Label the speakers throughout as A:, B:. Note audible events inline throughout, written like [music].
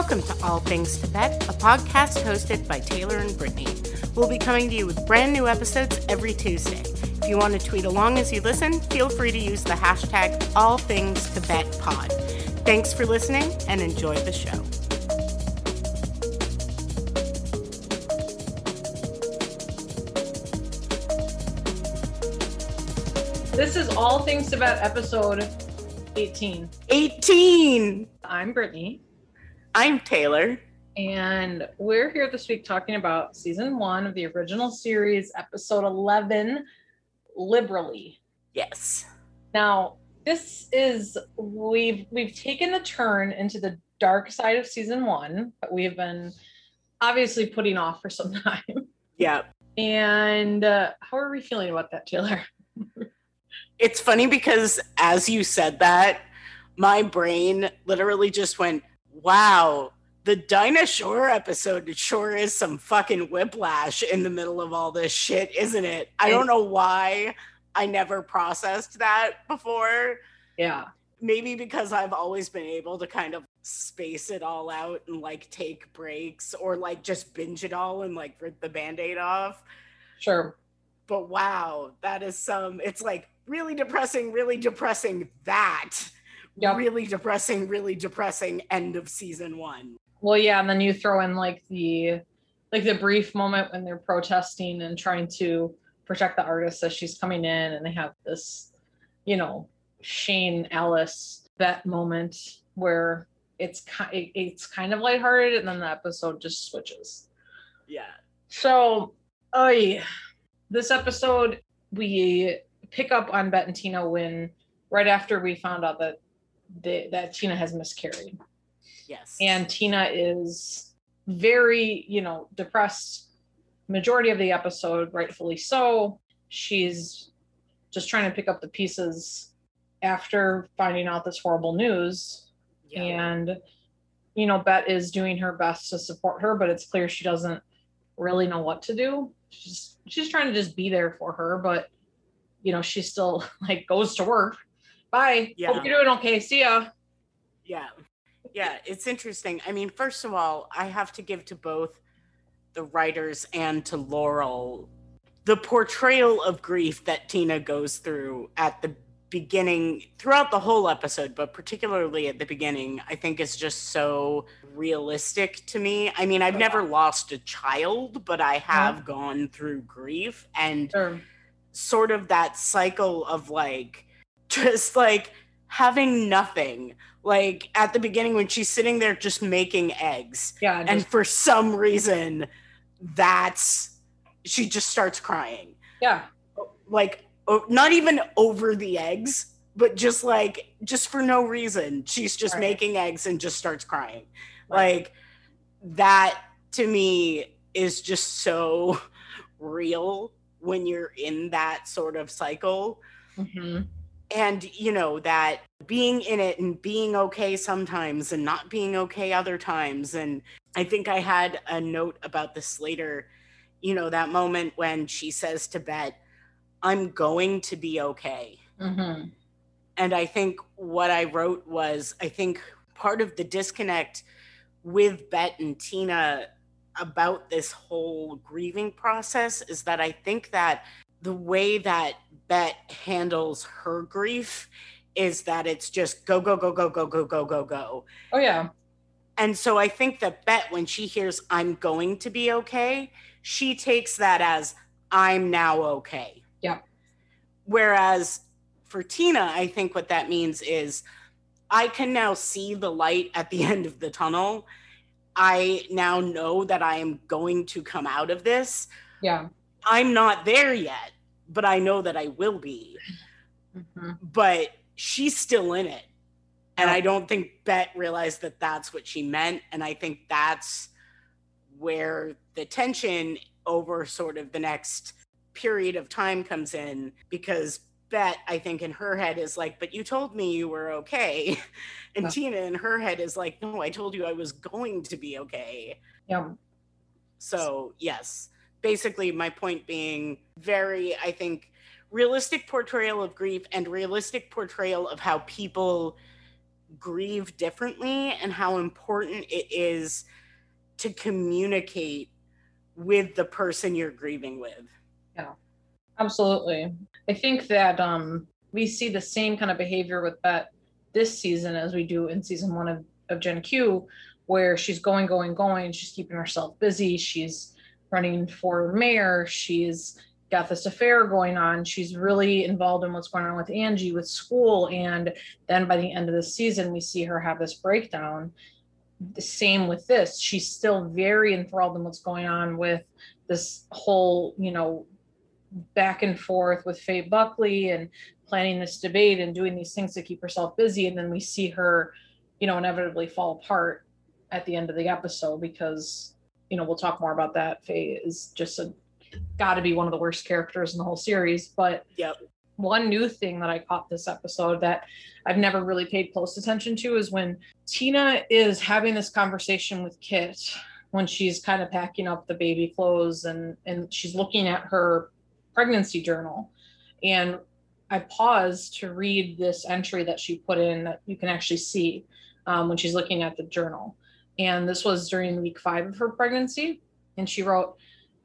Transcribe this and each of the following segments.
A: Welcome to All Things Tibet, a podcast hosted by Taylor and Brittany. We'll be coming to you with brand new episodes every Tuesday. If you want to tweet along as you listen, feel free to use the hashtag AllThingsTibetPod. Thanks for listening and enjoy the show.
B: This is All Things Tibet episode 18.
A: 18!
B: I'm Brittany,
A: I'm Taylor.
B: and we're here this week talking about season one of the original series, episode 11, Liberally.
A: Yes.
B: Now, this is we've we've taken a turn into the dark side of season one that we have been obviously putting off for some [laughs] time.
A: Yeah.
B: And uh, how are we feeling about that, Taylor? [laughs]
A: It's funny because as you said that, my brain literally just went, wow, the Dinah Shore episode sure is some fucking whiplash in the middle of all this shit, isn't it? I don't know why I never processed that before.
B: Yeah.
A: Maybe because I've always been able to kind of space it all out and like take breaks or like just binge it all and like rip the band aid off.
B: Sure.
A: But wow, that is some, it's like really depressing, really depressing that.
B: Yep.
A: Really depressing, really depressing end of season one.
B: Well, yeah, and then you throw in like the like the brief moment when they're protesting and trying to protect the artist as she's coming in, and they have this, you know, Shane Alice that moment where it's ki- it's kind of lighthearted, and then the episode just switches.
A: Yeah.
B: So, yeah, this episode we pick up on Bette and Tina when right after we found out that they, that Tina has miscarried
A: Yes.
B: and Tina is very, you know, depressed majority of the episode, rightfully so. She's just trying to pick up the pieces after finding out this horrible news.
A: yeah.
B: And, you know, Bette is doing her best to support her, but it's clear she doesn't really know what to do. She's she's trying to just be there for her, but you know, she still [laughs] like goes to work. Bye.
A: Yeah.
B: Hope you're doing okay. See ya.
A: Yeah. Yeah, it's interesting. I mean, first of all, I have to give to both the writers and to Laurel the portrayal of grief that Tina goes through at the beginning throughout the whole episode, but particularly at the beginning, I think is just so realistic to me. I mean, I've never lost a child, but I uh-huh. have gone through grief and
B: Sure.
A: sort of that cycle of like just like having nothing like at the beginning when she's sitting there just making eggs
B: Yeah.
A: and for some reason that's she just starts crying
B: yeah.
A: like not even over the eggs but just like just for no reason she's just
B: Right.
A: making eggs and just starts crying
B: Right.
A: like that to me is just so [laughs] real when you're in that sort of cycle
B: Mhm.
A: And you know that being in it and being okay sometimes and not being okay other times and i think i had a note about this later you know that moment when she says to bette i'm going to be okay
B: Mhm.
A: and i think what i wrote was i think part of the disconnect with bette and tina about this whole grieving process is that i think that the way that bette handles her grief is that it's just go go go go go go go go go
B: Oh yeah.
A: and so i think that bette when she hears i'm going to be okay she takes that as i'm now okay
B: Yeah.
A: whereas for tina i think what that means is i can now see the light at the [laughs] end of the tunnel i now know that i am going to come out of this
B: Yeah.
A: I'm not there yet but i know that i will be
B: Mhm.
A: but she's still in it. And I don't think Bette realized that that's what she meant. And I think that's where the tension over sort of the next period of time comes in because Bette, I think, in her head is like, but you told me you were okay. [laughs] And
B: Yeah.
A: Tina in her head is like, no, I told you I was going to be okay.
B: Yeah.
A: So, yes, basically, my point being very, I think, realistic portrayal of grief and realistic portrayal of how people grieve differently and how important it is to communicate with the person you're grieving with.
B: Yeah, absolutely. I think that um, we see the same kind of behavior with Bette this season as we do in season one of, of Gen Q, where she's going, going, going. She's keeping herself busy. She's running for mayor. She's got this affair going on. She's really involved in what's going on with Angie with school. And then by the end of the season, we see her have this breakdown. The same with this. She's still very enthralled in what's going on with this whole, you know, back and forth with Faye Buckley and planning this debate and doing these things to keep herself busy. And then we see her, you know, inevitably fall apart at the end of the episode because, you know, we'll talk more about that. Faye is just a got to be one of the worst characters in the whole series. But
A: yep.
B: one new thing that I caught this episode that I've never really paid close attention to is when Tina is having this conversation with Kit when she's kind of packing up the baby clothes and and she's looking at her pregnancy journal and I paused to read this entry that she put in that you can actually see um, when she's looking at the journal. And this was during week five of her pregnancy. And she wrote,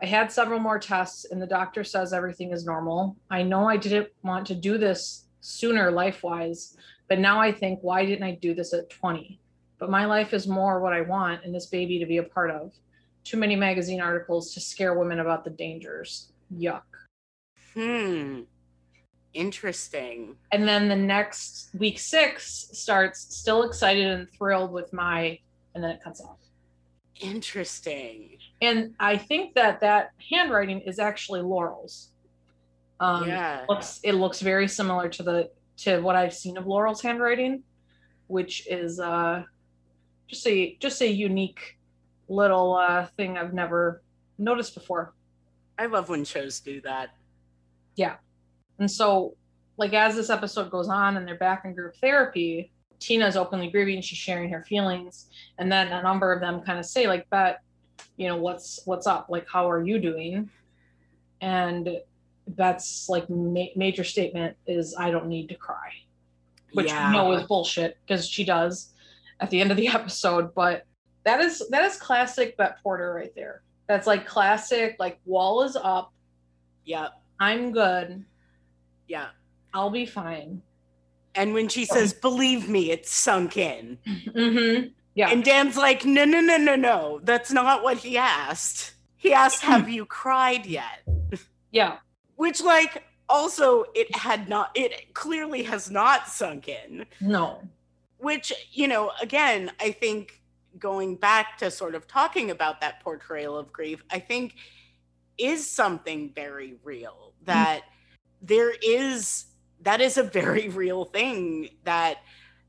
B: I had several more tests, and the doctor says everything is normal. I know I didn't want to do this sooner life wise, but now I think, why didn't I do this at 20? But my life is more what I want and this baby to be a part of. Too many magazine articles to scare women about the dangers. Yuck.
A: Hmm. Interesting.
B: And then the next week six starts still excited and thrilled with my, and then it cuts off.
A: Interesting.
B: And I think that that handwriting is actually Laurel's. Um,
A: yeah.
B: It looks, it looks very similar to the to what I've seen of Laurel's handwriting, which is uh, just a just a unique little uh, thing I've never noticed before.
A: I love when shows do that.
B: Yeah. And so, like, as this episode goes on and they're back in group therapy, Tina's openly grieving, she's sharing her feelings. And then a number of them kind of say, like, Bette, you know, what's what's up? Like, how are you doing? And Bette's like ma- major statement is, I don't need to cry, which yeah. know is bullshit because she does at the end of the [laughs] episode. But that is that is classic Bette Porter right there. That's like classic, like wall is up.
A: Yep.
B: I'm good.
A: Yeah.
B: I'll be fine.
A: And when she says, believe me, it's sunk in.
B: Mm-hmm. Yeah.
A: And Dan's like, no, no, no, no, no. That's not what he asked. He asked, [clears throat] have you cried yet? [laughs]
B: Yeah.
A: Which, like, also, it had not, it clearly has not sunk in.
B: No.
A: Which, you know, again, I think going back to sort of talking about that portrayal of grief, I think is something very real that mm-hmm. there is that is a very [laughs] real thing that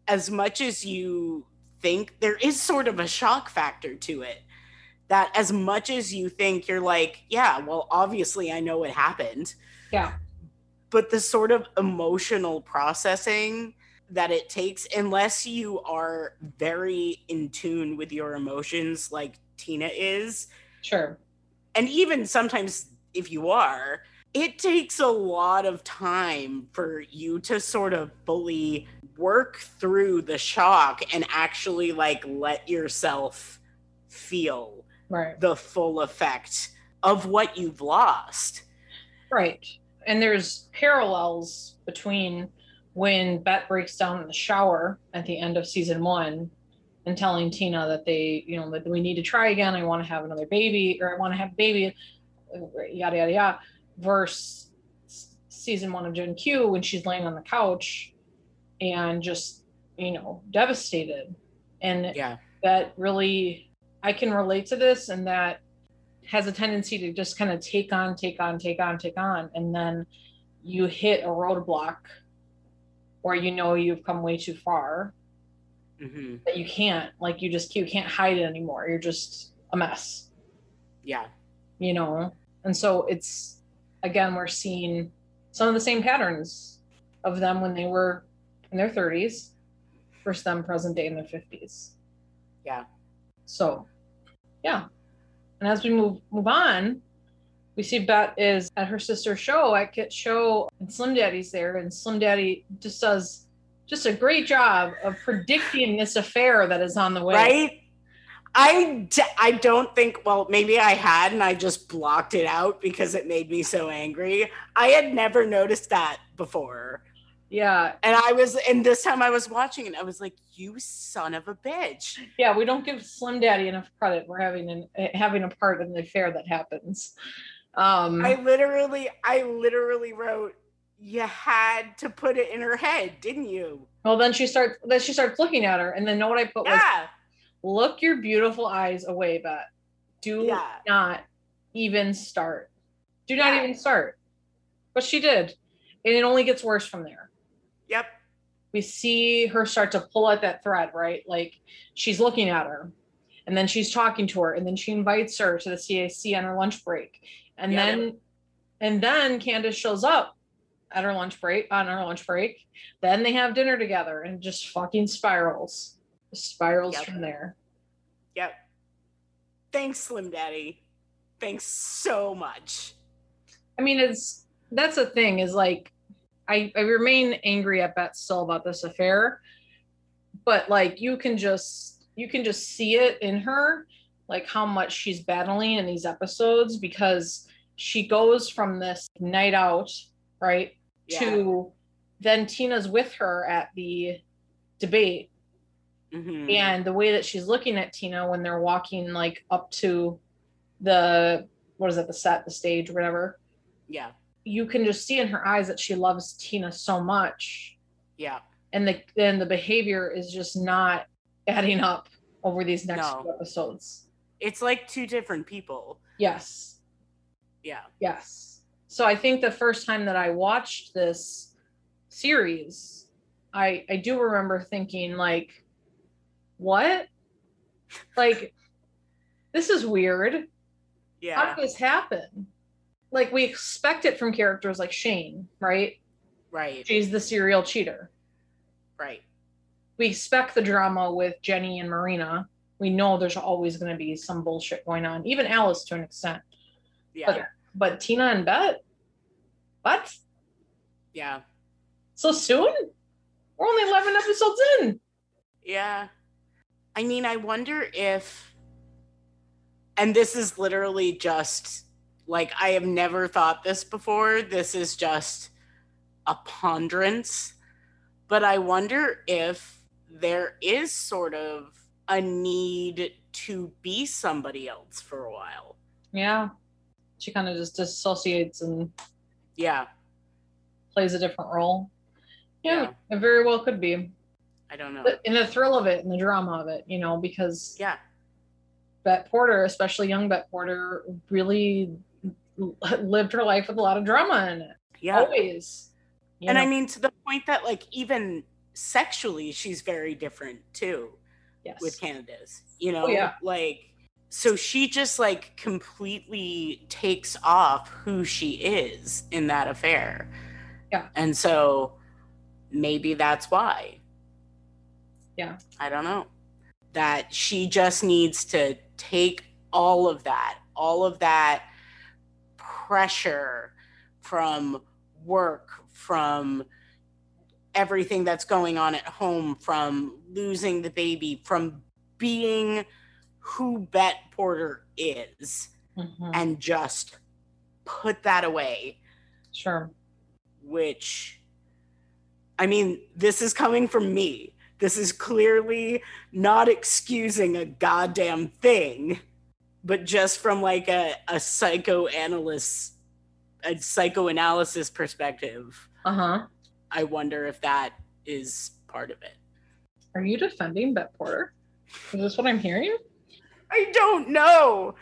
A: as much as you think there is sort of a shock factor to it. That as much as you think you're like yeah well obviously i know it happened.
B: Yeah.
A: But the sort of emotional processing that it takes unless you are very in tune with your emotions like tina is
B: sure.
A: and even sometimes if you are it takes a lot of time for you to sort of fully work through the shock and actually like let yourself feel
B: right.
A: the full effect of what you've lost.
B: Right. And there's parallels between when Bette breaks down in the shower at the end of season one and telling Tina that they, you know, that we need to try again. I want to have another baby or I want to have a baby, yada, yada, yada verse season one of Gen Q when she's laying on the couch and just, you know, devastated. And
A: yeah,
B: that really, I can relate to this and that has a tendency to just kind of take on, take on, take on, take on. And then you hit a roadblock or you know you've come way too far
A: mm-hmm.
B: that you can't, like, you just, you can't hide it anymore. You're just a mess.
A: Yeah.
B: You know? And so it's, again, we're seeing some of the same patterns of them when they were in their 30s versus them present day in their 50s.
A: Yeah.
B: So, yeah. And as we move move on, we see Bette is at her sister's show at Kit's show, and Slim Daddy's there, and Slim Daddy just does just a great job of predicting this affair that is on the way.
A: Right? I, d- I don't think, well, maybe I had and I just blocked it out because it made me so angry. I had never noticed that before.
B: Yeah.
A: And I was, and this time I was watching it, I was like, you son of a bitch.
B: Yeah, we don't give Slim Daddy enough credit for having an eh, having a part in the affair that happens. Um
A: I literally, I literally wrote, you had to put it in her head, didn't you?
B: well then she starts then she starts looking at her and then know what I put was
A: Yeah.
B: Look your beautiful eyes away, but Do
A: Yeah.
B: not even start. Do not
A: Yeah.
B: even start. But she did. And it only gets worse from there.
A: Yep.
B: we see her start to pull at that thread, right? Like she's looking at her and then she's talking to her and then she invites her to the CAC on her lunch break. And
A: Yeah.
B: then and then Candace shows up at her lunch break on her lunch break. Then they have dinner together and just fucking spirals. Spirals
A: Yep.
B: from there.
A: Yep. Thanks, Slim Daddy. Thanks so much.
B: I mean, it's that's the thing is like I, I remain angry at Bette still about this affair, but like you can just you can just see it in her, like how much she's battling in these episodes because she goes from this night out, right,
A: Yeah.
B: to then Tina's with her at the debate
A: Mhm.
B: and the way that she's looking at Tina when they're walking like up to the what is it, the set, the stage, whatever
A: Yeah.
B: you can just see in her eyes that she loves Tina so much,
A: Yeah.
B: and the then the behavior is just not adding up over these next
A: No.
B: episodes.
A: It's like two different people.
B: Yes,
A: Yeah.
B: yes. So I think the first time that I watched this series, I I do remember thinking like, what? Like, this is weird.
A: Yeah.
B: How did this happen? Like we expect it from characters like Shane, right?
A: Right.
B: She's the serial cheater.
A: Right.
B: we expect the drama with Jenny and Marina. We know there's always going to be some bullshit going on, even Alice to an extent.
A: Yeah.
B: But Tina and Bette, what?
A: Yeah.
B: So soon? We're only 11 episodes in.
A: Yeah. I mean, I wonder if, and this is literally just like, I have never thought this before. This is just a ponderance. But I wonder if there is sort of a need to be somebody else for a while.
B: Yeah. She kind of just dissociates and
A: Yeah.
B: plays a different role. Yeah, it very well could be.
A: I don't know.
B: But in the thrill of it and the drama of it, you know, because
A: Yeah.
B: Bette Porter, especially young Bette Porter, really [laughs] lived her life with a lot of drama in it.
A: Yeah.
B: Always.
A: And
B: know?
A: I mean, to the point that, like, even sexually, she's very different too.
B: yes.
A: with Candace, you oh, know,
B: Oh, yeah.
A: like so she just like completely takes off who she is in that affair.
B: Yeah.
A: And so maybe that's why.
B: Yeah.
A: I don't know. That she just needs to take all of that, all of that pressure from work, from everything that's going on at home, from losing the baby, from being who Bette Porter is,
B: Mhm.
A: and just put that away
B: Sure.
A: which I mean, this is coming from me. This is clearly not excusing a goddamn thing, but just from like a, a psychoanalyst, a psychoanalysis perspective,
B: Uh huh.
A: I wonder if that is part of it.
B: Are you defending Bette Porter? Is this what I'm hearing?
A: I don't know.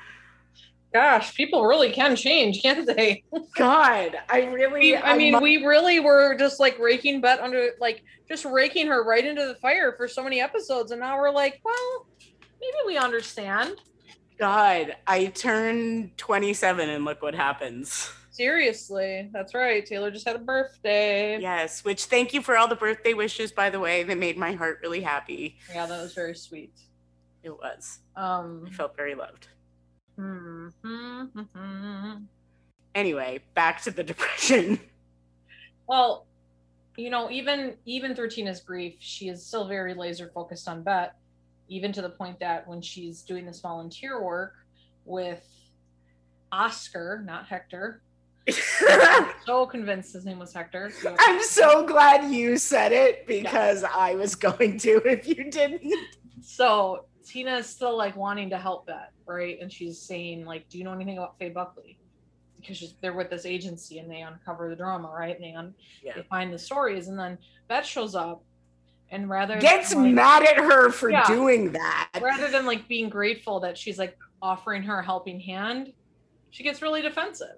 B: Gosh, people really can change, can't they?
A: God, I really,
B: We, I mean,
A: mu-
B: we really were just like raking butt under, like, just raking her right into the fire for so many episodes, and now we're like, well, maybe we understand.
A: God, I turned 27 and look what happens.
B: Seriously, that's right. Taylor just had a birthday.
A: Yes, which thank you for all the birthday wishes, by the way. They made my heart really happy.
B: Yeah, that was very sweet.
A: It was.
B: Um.
A: I felt very loved.
B: Hmm, hmm, hmm.
A: Anyway, back to the depression.
B: Well, you know, even even through Tina's grief, she is still very laser focused on Bette, even to the point that when she's doing this volunteer work with Oscar, not Hector. [laughs] I'm so convinced his name was Hector. So-
A: I'm so glad you said it because I was going to if you didn't.
B: So Tina is still like wanting to help Bette, right? And she's saying like, "Do you know anything about Faye Buckley?" Because she's, they're with this agency and they uncover the drama, right? And they un-
A: Yeah.
B: they find the stories, and then Bette shows up, and rather
A: Gets
B: than, like,
A: mad at her for
B: Yeah.
A: doing that.
B: rather than like being grateful that she's like offering her a helping hand, she gets really defensive.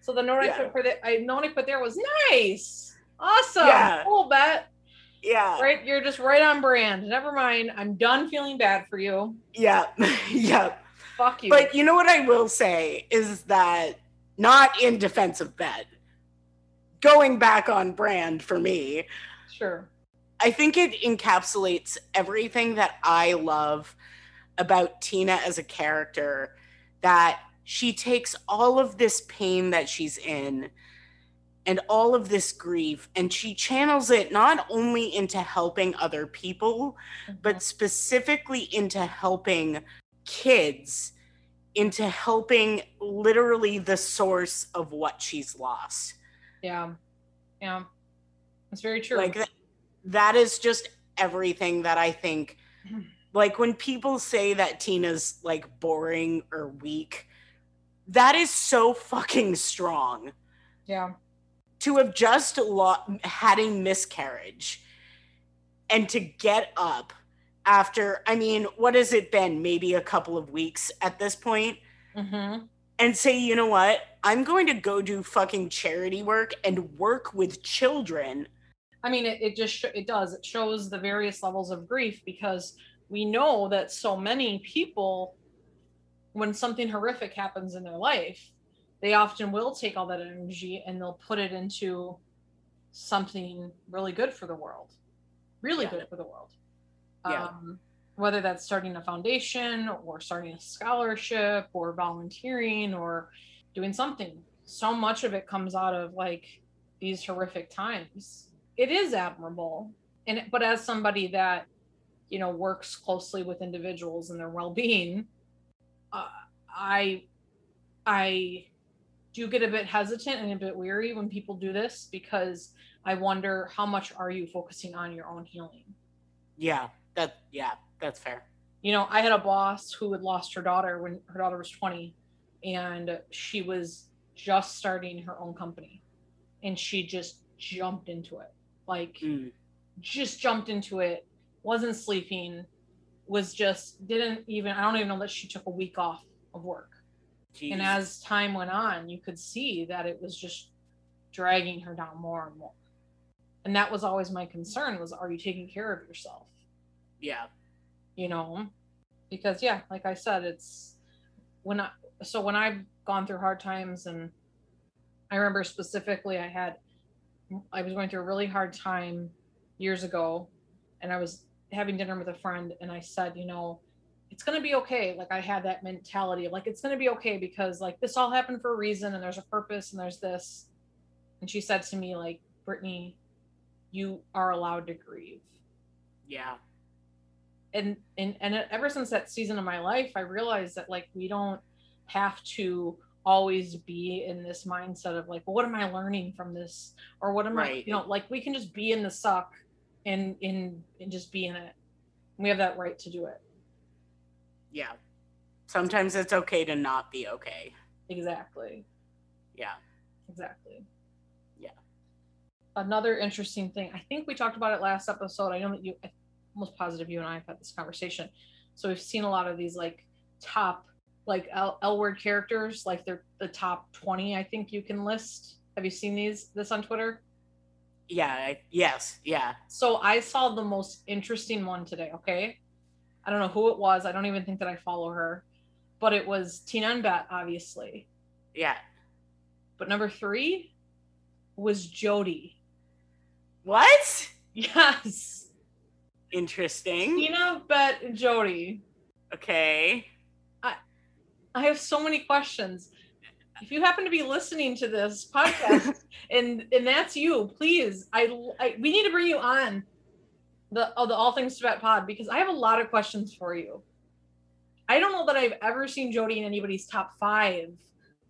B: So the note I put for the I note I put there was nice, awesome,
A: Yeah.
B: cool bette.
A: Yeah.
B: Right, you're just right on brand. Never mind, I'm done feeling bad for you.
A: Yeah. [laughs] yeah.
B: Fuck you.
A: But you know what I will say is that not in defense of bette. Going back on brand for me,
B: sure.
A: I think it encapsulates everything that I love about Tina as a character that she takes all of this pain that she's in and all of this grief and she channels it not only into helping other people but mm-hmm. specifically into helping kids into helping literally the source of what she's lost.
B: Yeah, yeah, That's very true.
A: like that, that is just everything that i think. [laughs] Like when people say that tina's like boring or weak that is so fucking strong.
B: Yeah,
A: to have just lo- had a miscarriage and to get up after i mean what has it been? Maybe a couple of weeks at this point.
B: Hmm
A: and say you know what? I'm going to go do fucking charity work and work with children.
B: I mean, it, it just it does. It shows the various levels of grief because we know that so many people, when something horrific happens in their life, they often will take all that energy and they'll put it into something really good for the world, really
A: Yeah.
B: good for the world.
A: Yeah.
B: Um, whether that's starting a foundation or starting a scholarship or volunteering or doing something. So much of it comes out of like these horrific times. It is admirable. And but as somebody that you know works closely with individuals and their well-being, uh, I I do get a bit hesitant and a bit weary when people do this because I wonder how much are you focusing on your own healing?
A: yeah that yeah that's fair
B: you know, I had a boss who had lost her daughter when her daughter was 20 and she was just starting her own company and she just jumped into it. Like
A: Mm.
B: just jumped into it, wasn't sleeping, was just didn't even I don't even know that she took a week off of work. And as time went on, you could see that it was just dragging her down more and more. And that was always my concern was are you taking care of yourself?
A: yeah
B: you know because yeah like i said it's when i so when i've gone through hard times and i remember specifically i had i was going through a really hard time years ago and i was having dinner with a friend and i said you know it's going to be okay like i had that mentality of like it's going to be okay because like this all happened for a reason and there's a purpose and there's this. And she said to me like brittany you are allowed to grieve.
A: Yeah.
B: And and and ever since that season of my life i realized that like we don't have to always be in this mindset of like well, what am i learning from this? or what am i
A: Right.
B: you know like we can just be in the suck and in and just be in it. And we have that right to do it
A: yeah. Sometimes it's okay to not be okay.
B: Exactly.
A: Yeah.
B: Exactly.
A: Yeah.
B: another interesting thing i think we talked about it last episode. I know that you i'm almost positive you and i have had this conversation. So we've seen a lot of these like top like L, L word characters like they're the top 20 i think you can list. Have you seen these this on twitter?
A: Yeah I, yes yeah.
B: So i saw the most interesting one today okay i don't know who it was. I don't even think that i follow her. But it was tina and bette obviously.
A: Yeah.
B: But number three was jodi.
A: What?
B: Yes.
A: Interesting.
B: Tina bette and jodi.
A: Okay.
B: I I have so many questions. If you happen to be listening to this podcast [laughs] and and that's you, please, I, I we need to bring you on the oh, the All Things Tibet pod because I have a lot of questions for you. I don't know that I've ever seen Jodi in anybody's top five,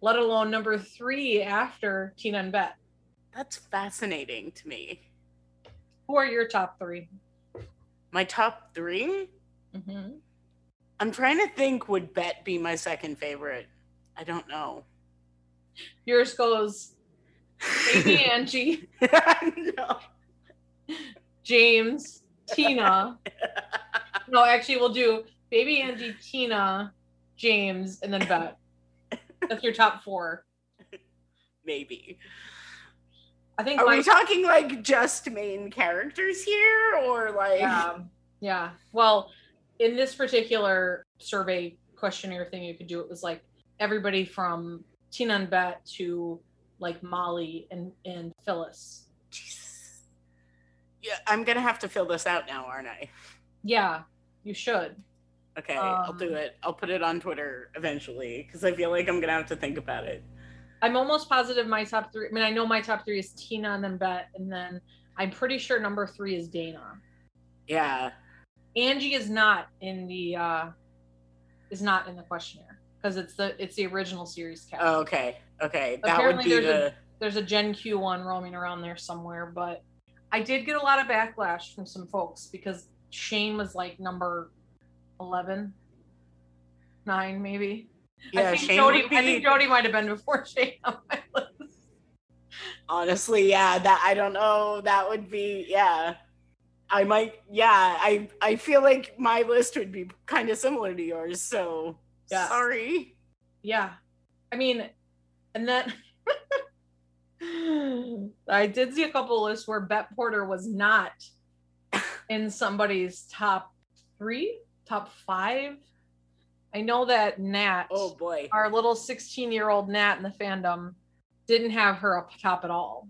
B: let alone number three after Tina and Bette.
A: That's fascinating to me.
B: Who are your top three?
A: My top 3
B: Mm-hmm.
A: I'm trying to think. Would Bette be my second favorite? I don't know.
B: Yours goes Baby [laughs] Angie, [laughs]
A: no.
B: James, Tina. [laughs] No, actually, we'll do Baby Angie, Tina, James, and then Bette. That's your top four.
A: Maybe.
B: I think
A: Are
B: my
A: we talking like just main characters here, or like?
B: Yeah. Yeah. Well, in this particular survey questionnaire thing you could do, it was like everybody from Tina and Bette to like Molly and, and Phyllis.
A: Jesus. Yeah, I'm gonna have to fill this out now, aren't I?
B: Yeah, you should.
A: Okay, I'll do
B: Um,
A: it. I'll put it on Twitter eventually because I feel like I'm gonna have to think about it.
B: I'm almost positive my top three. I mean, I know my top three is Tina and then Bette, and then I'm pretty sure number three is Dana.
A: Yeah.
B: Angie is not in the uh is not in the questionnaire because it's the it's the original series cast.
A: Oh, okay. Okay. That
B: Apparently
A: would be
B: there's
A: the.
B: a- there's a Gen Q one roaming around there somewhere, but I did get a lot of backlash from some folks because Shane was like number 11, nine maybe.
A: Yeah,
B: I think
A: Shane Jodi. be.
B: I think Jodi might have been before [laughs] Shane on my list.
A: honestly, yeah. That I don't know. That would be. Yeah. I might. Yeah. I. I feel like my list would be kind of similar to yours. So.
B: Yeah.
A: Sorry.
B: Yeah, I mean, and then [laughs] [laughs] I did see a couple lists where Bette Porter was not in somebody's top three, top five. I know that Nat,
A: Oh boy.
B: our little 16 year old Nat in the fandom, didn't have her up top at all.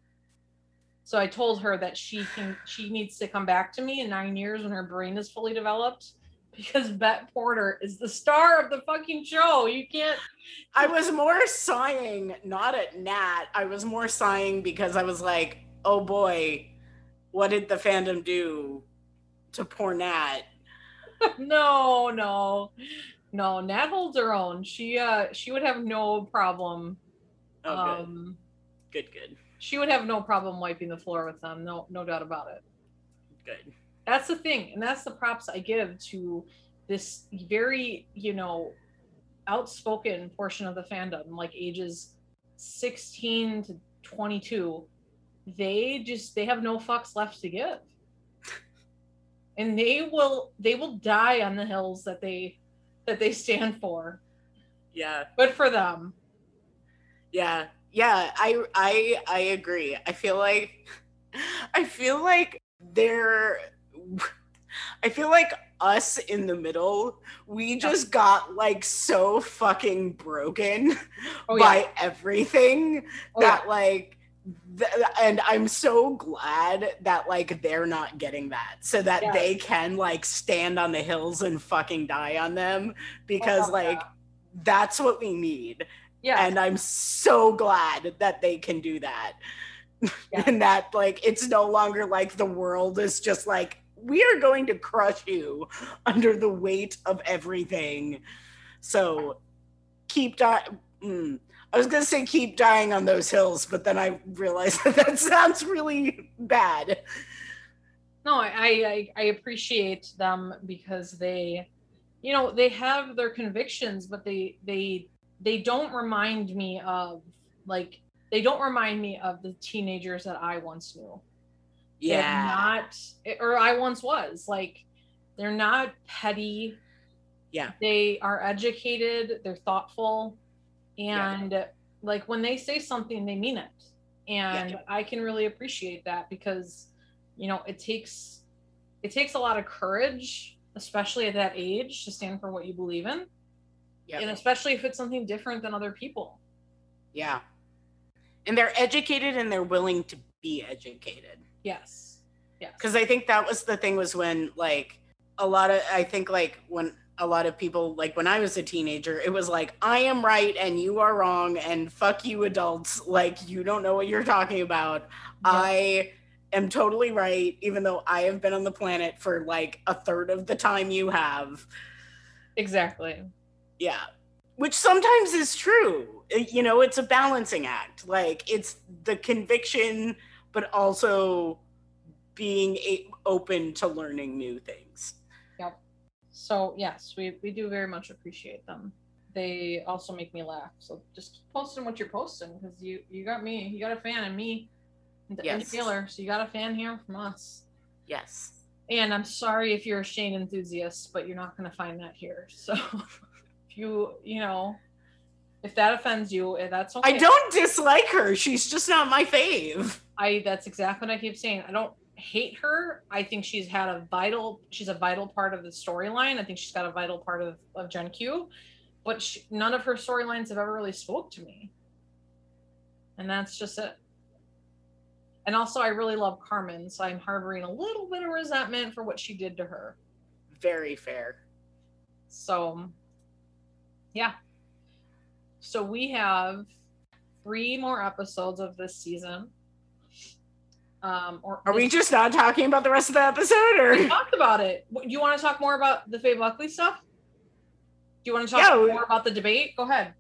B: So I told her that she can she needs to come back to me in nine years when her brain is fully developed because Bette Porter is the star of the fucking show. You can't
A: I was more sighing, not at Nat. I was more sighing because I was like, oh boy, what did the fandom do to poor Nat? [laughs]
B: no, no, no. Nat holds her own. She uh she would have no problem.
A: Oh,
B: um
A: good. Good, good,
B: she would have no problem wiping the floor with them. No, no doubt about it.
A: good.
B: That's the thing, and that's the props I give to this very, you know, outspoken portion of the fandom, like ages 16 to 22. They just they have no fucks left to give. [laughs] And they will they will die on the hills that they that they stand for.
A: Yeah,
B: Good for them.
A: yeah, yeah. I, I, I agree. I feel like, [laughs] I feel like they're, I feel like us in the middle, we just got like so fucking broken
B: Oh
A: by
B: yeah.
A: everything
B: Oh,
A: that like th- and i'm so glad that like they're not getting that so that
B: Yes.
A: they can like stand on the hills and fucking die on them because
B: Oh,
A: like that's what we need
B: yeah.
A: and i'm so glad that they can do that
B: Yeah. [laughs]
A: and that like it's no longer like the world is just like we are going to crush you under the weight of everything so keep dying mm. i was going to say keep dying on those hills but then i realized [laughs] that that sounds really bad
B: no I, I i appreciate them because they you know they have their convictions but they they they don't remind me of like they don't remind me of the teenagers that i once knew They're
A: yeah.
B: not or i once was like they're not petty.
A: Yeah.
B: they are educated they're thoughtful
A: Yeah.
B: and like when they say something they mean it. And i can really appreciate that because you know it takes it takes a lot of courage especially at that age to stand for what you believe in.
A: Yep.
B: and especially if it's something different than other people.
A: Yeah. And they're educated and they're willing to be educated
B: yes yes
A: because I think that was the thing was when like a lot of I think like when a lot of people like when I was a teenager, it was like I am right and you are wrong and fuck you adults, like you don't know what you're talking about.
B: Yeah.
A: I am totally right even though I have been on the planet for like a third of the time you have.
B: Exactly.
A: Yeah. Which sometimes is true. You know, it's a balancing act. Like it's the conviction but also being a- open to learning new things. Yep.
B: So yes, we we do very much appreciate them. They also make me laugh. So just keep posting what you're posting because you you got me, you got a fan in me, and, and
A: Yes.
B: Taylor. So you got a fan here from us.
A: Yes.
B: And I'm sorry if you're a Shane enthusiast, but you're not going to find that here. So [laughs] if you you know if that offends you, eh, that's okay.
A: I don't dislike her. She's just not my fave.
B: I that's exactly what I keep saying. I don't hate her. I think she's had a vital she's a vital part of the storyline. I think she's got a vital part of of Gen Q, but she, none of her storylines have ever really spoke to me. And that's just it. And also I really love Carmen, so I'm harboring a little bit of resentment for what she did to her.
A: Very fair.
B: So yeah. So we have three more episodes of this season. Um, or
A: Are we just not talking about the rest of the episode Or we
B: talked about it. Do you want to talk more about the Faye Buckley stuff? Do you want to talk
A: Yeah, we-
B: more about the debate? Go ahead.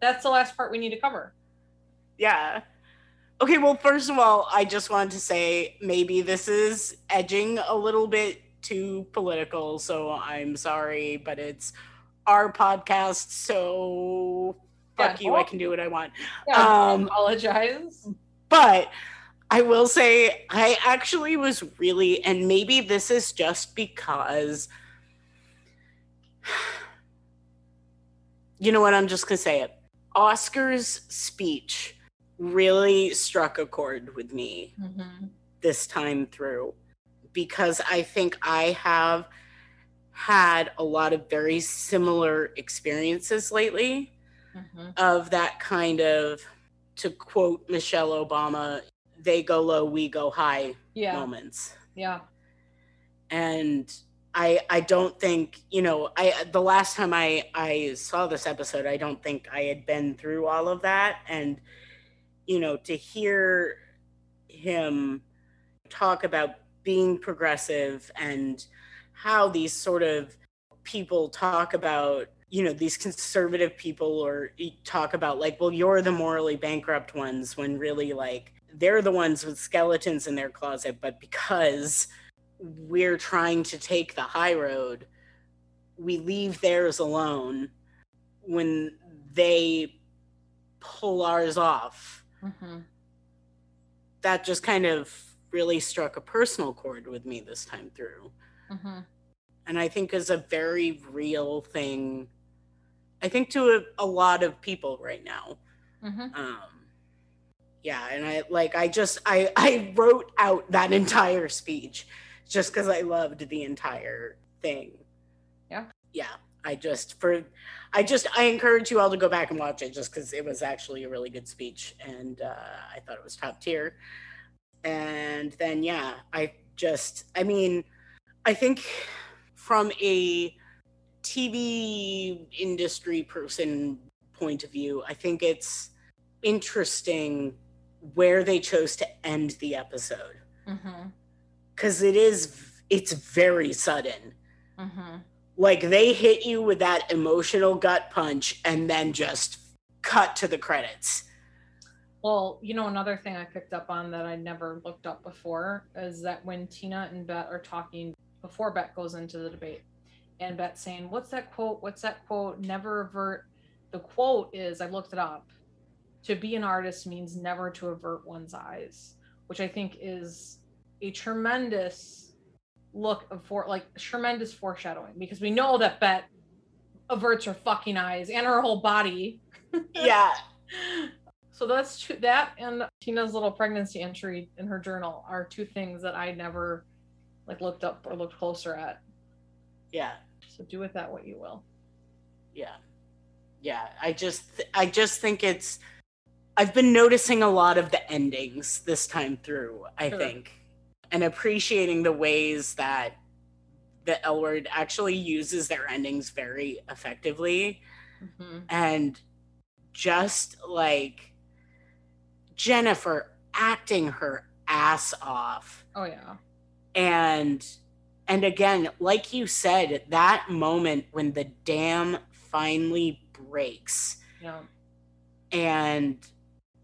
B: That's the last part we need to cover.
A: Yeah. Okay, well, first of all, I just wanted to say maybe this is edging a little bit too political, so I'm sorry, but it's our podcast, so fuck
B: Yeah.
A: you, I can do what I want.
B: Yeah,
A: Um,
B: apologize.
A: But I will say, I actually was really, and maybe this is just because, [sighs] you know what, I'm just going to say it. Oscar's speech really struck a chord with me
B: Mhm.
A: this time through because I think I have had a lot of very similar experiences lately
B: Mhm.
A: of that kind of, to quote Michelle Obama, they go low, we go high
B: Yeah,
A: moments.
B: yeah,
A: And I I don't think, you know, I the last time I I saw this episode, I don't think I had been through all of that and you know, to hear him talk about being progressive and how these sort of people talk about you know these conservative people or talk about like well you're the morally bankrupt ones when really like they're the ones with skeletons in their closet but because we're trying to take the high road we leave theirs alone when they pull ours off
B: Mhm.
A: that just kind of really struck a personal chord with me this time through
B: Mhm.
A: and I think is a very real thing. I think to a, a lot of people right now.
B: Mhm.
A: Um, yeah, and I like I just I I wrote out that entire speech just because I loved the entire thing.
B: Yeah.
A: yeah. I just for I just I encourage you all to go back and watch it just because it was actually a really good speech and uh, I thought it was top tier. And then yeah, I just I mean I think from a TV industry person point of view, I think it's interesting where they chose to end the episode because it is it's very sudden.
B: Mhm.
A: Like they hit you with that emotional gut punch and then just cut to the credits.
B: Well, you know, another thing I picked up on that I never looked up before is that when Tina and Bette are talking before Bette goes into the debate, and Bette saying, What's that quote? What's that quote? Never avert. The quote is, I looked it up, to be an artist means never to avert one's eyes, which I think is a tremendous look of for like tremendous foreshadowing because we know that Bette averts her fucking eyes and her whole body [laughs]
A: Yeah.
B: so that's two, that and Tina's little pregnancy entry in her journal are two things that I never like looked up or looked closer at.
A: Yeah.
B: So do with that what you will.
A: Yeah. Yeah. I just I just think it's I've been noticing a lot of the endings this time through, I
B: Sure.
A: think. And appreciating the ways that the L word actually uses their endings very effectively.
B: Mm-hmm.
A: And just like Jennifer acting her ass off.
B: Oh yeah.
A: And and again, like you said, that moment when the dam finally breaks.
B: Yeah.
A: and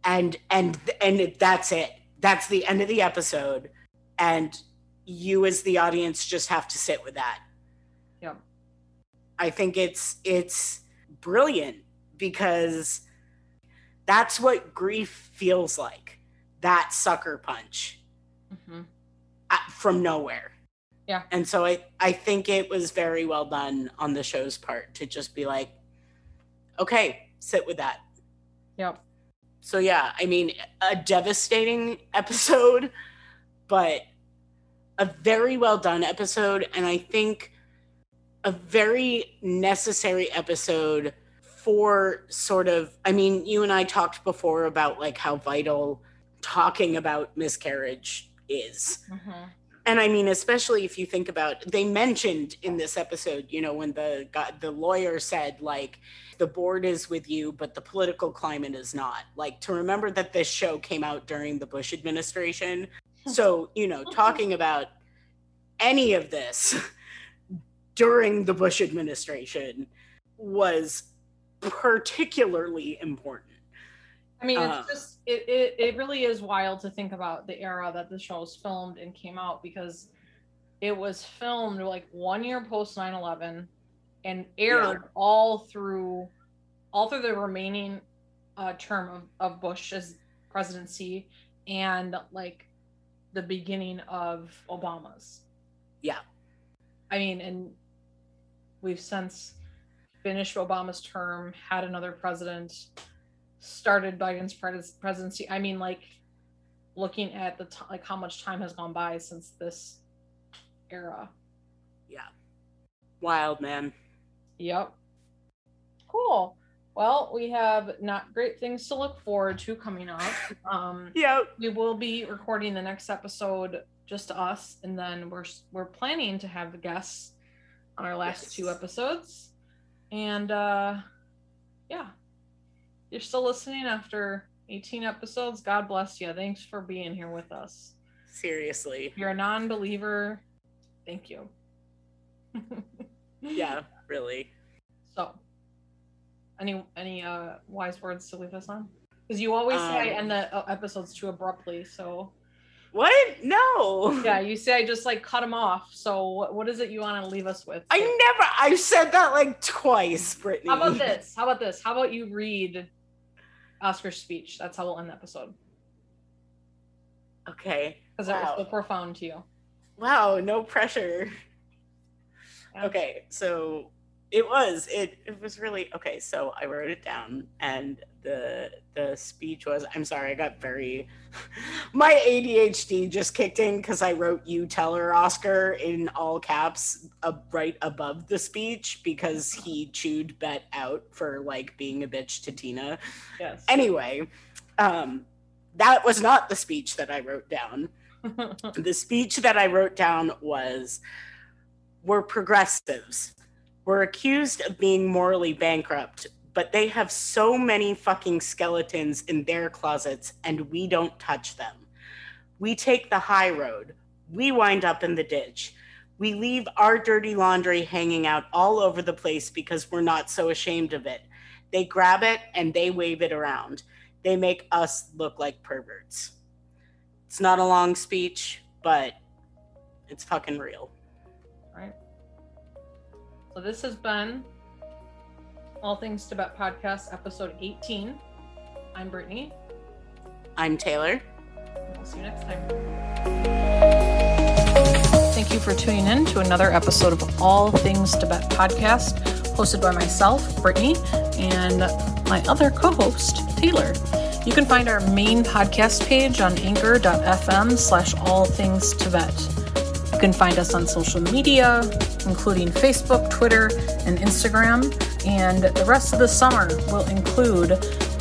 A: and and and that's it. That's the end of the episode. And you as the audience just have to sit with that.
B: Yeah.
A: i think it's it's brilliant because that's what grief feels like that sucker punch.
B: Hmm
A: uh, from nowhere
B: Yeah.
A: and so i i think it was very well done on the show's part to just be like okay sit with that
B: Yep.
A: so yeah, I mean, a devastating [laughs] episode, but a very well done episode, and I think a very necessary episode for sort of. I mean, you and I talked before about like how vital talking about miscarriage is.
B: hmm
A: And I mean, especially if you think about, they mentioned in this episode, you know, when the the lawyer said like, the board is with you, but the political climate is not. Like to remember that this show came out during the Bush administration. So you know, talking about any of this [laughs] during the Bush administration was particularly important.
B: I mean,
A: Uh,
B: it's just it, it it really is wild to think about the era that the show was filmed and came out because it was filmed like one year post 9-11 and aired all through all through the remaining uh, term of, of Bush's presidency and like the beginning of Obama's.
A: Yeah.
B: I mean, and we've since finished Obama's term, had another president, started Biden's presidency. I mean, like looking at the t- like how much time has gone by since this era. Yeah.
A: Wild man.
B: Yep. Cool. Well, we have not great things to look forward to coming up. [laughs] Um,
A: Yep.
B: we will be recording the next episode just us, and then we're we're planning to have the guests on our last
A: Yes.
B: two episodes. And uh, yeah, you're still listening after 18 episodes. God bless you. Thanks for being here with us.
A: Seriously.
B: If you're a non-believer, thank you. [laughs]
A: Yeah, really.
B: So, any any uh wise words to leave us on? Because you always say I
A: Um,
B: end the uh, episodes too abruptly. So
A: What? No.
B: yeah, you say I just like cut them off. So what, what is it you want to leave us with?
A: I never. I've said that like twice, Brittany.
B: How about this? How about this? How about you read Oscar's speech? That's how we'll end the episode
A: Okay.
B: because that was so profound to you.
A: Wow. No pressure.
B: Yeah.
A: Okay. So it was. It. It was really okay. So I wrote it down, and the the speech was. I'm sorry. I got very. [laughs] My ADHD just kicked in because I wrote "You tell her, Oscar" in all caps, uh, right above the speech because he chewed Bette out for like being a bitch to Tina.
B: Yes.
A: Anyway, um, that was not the speech that I wrote down. [laughs] the speech that I wrote down was We're progressives. We're accused of being morally bankrupt, but they have so many fucking skeletons in their closets and we don't touch them. We take the high road. We wind up in the ditch. We leave our dirty laundry hanging out all over the place because we're not so ashamed of it. They grab it and they wave it around. They make us look like perverts. It's not a long speech, but it's fucking real.
B: So this has been All Things Tibette Podcast, episode 18. I'm Brittany.
A: I'm Taylor.
B: We'll see you next time. Thank you for tuning in to another episode of All Things Tibette podcast, hosted by myself, Brittany, and my other co host, Taylor. You can find our main podcast page on anchor.fm slash all things Tibette. You can find us on social media, including Facebook, Twitter, and Instagram. And the rest of the summer will include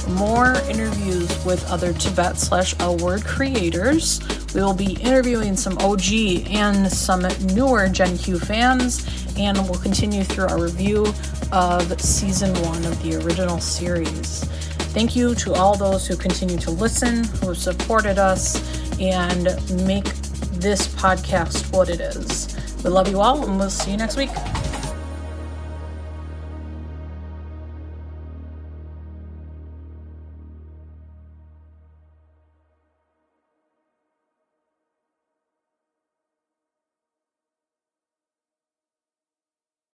B: more interviews with other Tibette slash L word creators. We will be interviewing some OG and some newer Gen Q fans, and we'll continue through our review of season one of the original series. Thank you to all those who continue to listen, who have supported us, and make this podcast what it is. We love you all, and we'll see you next week.